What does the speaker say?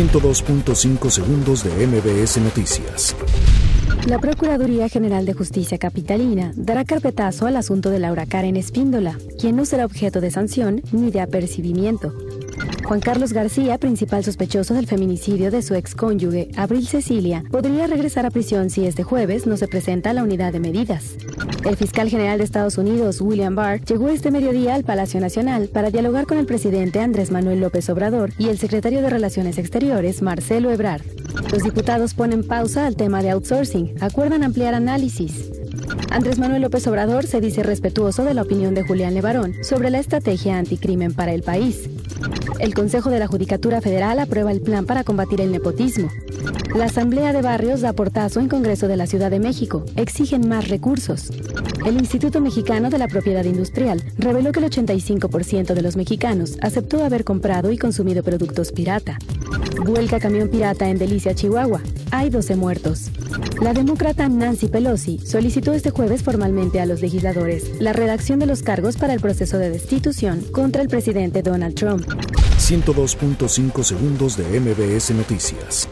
102.5 segundos de MBS Noticias. La Procuraduría General de Justicia Capitalina dará carpetazo al asunto de Laura Karen Espíndola, quien no será objeto de sanción ni de apercibimiento. Juan Carlos García, principal sospechoso del feminicidio de su excónyuge, Abril Cecilia, podría regresar a prisión si este jueves no se presenta a la unidad de medidas. El fiscal general de Estados Unidos, William Barr, llegó este mediodía al Palacio Nacional para dialogar con el presidente Andrés Manuel López Obrador y el secretario de Relaciones Exteriores, Marcelo Ebrard. Los diputados ponen pausa al tema de outsourcing, acuerdan ampliar análisis. Andrés Manuel López Obrador se dice respetuoso de la opinión de Julián Levarón sobre la estrategia anticrimen para el país. El Consejo de la Judicatura Federal aprueba el plan para combatir el nepotismo. La Asamblea de Barrios da portazo en Congreso de la Ciudad de México. Exigen más recursos. El Instituto Mexicano de la Propiedad Industrial reveló que el 85% de los mexicanos aceptó haber comprado y consumido productos pirata. Vuelca camión pirata en Delicia, Chihuahua. Hay 12 muertos. La demócrata Nancy Pelosi solicitó este jueves formalmente a los legisladores la redacción de los cargos para el proceso de destitución contra el presidente Donald Trump. 102.5 segundos de MBS Noticias.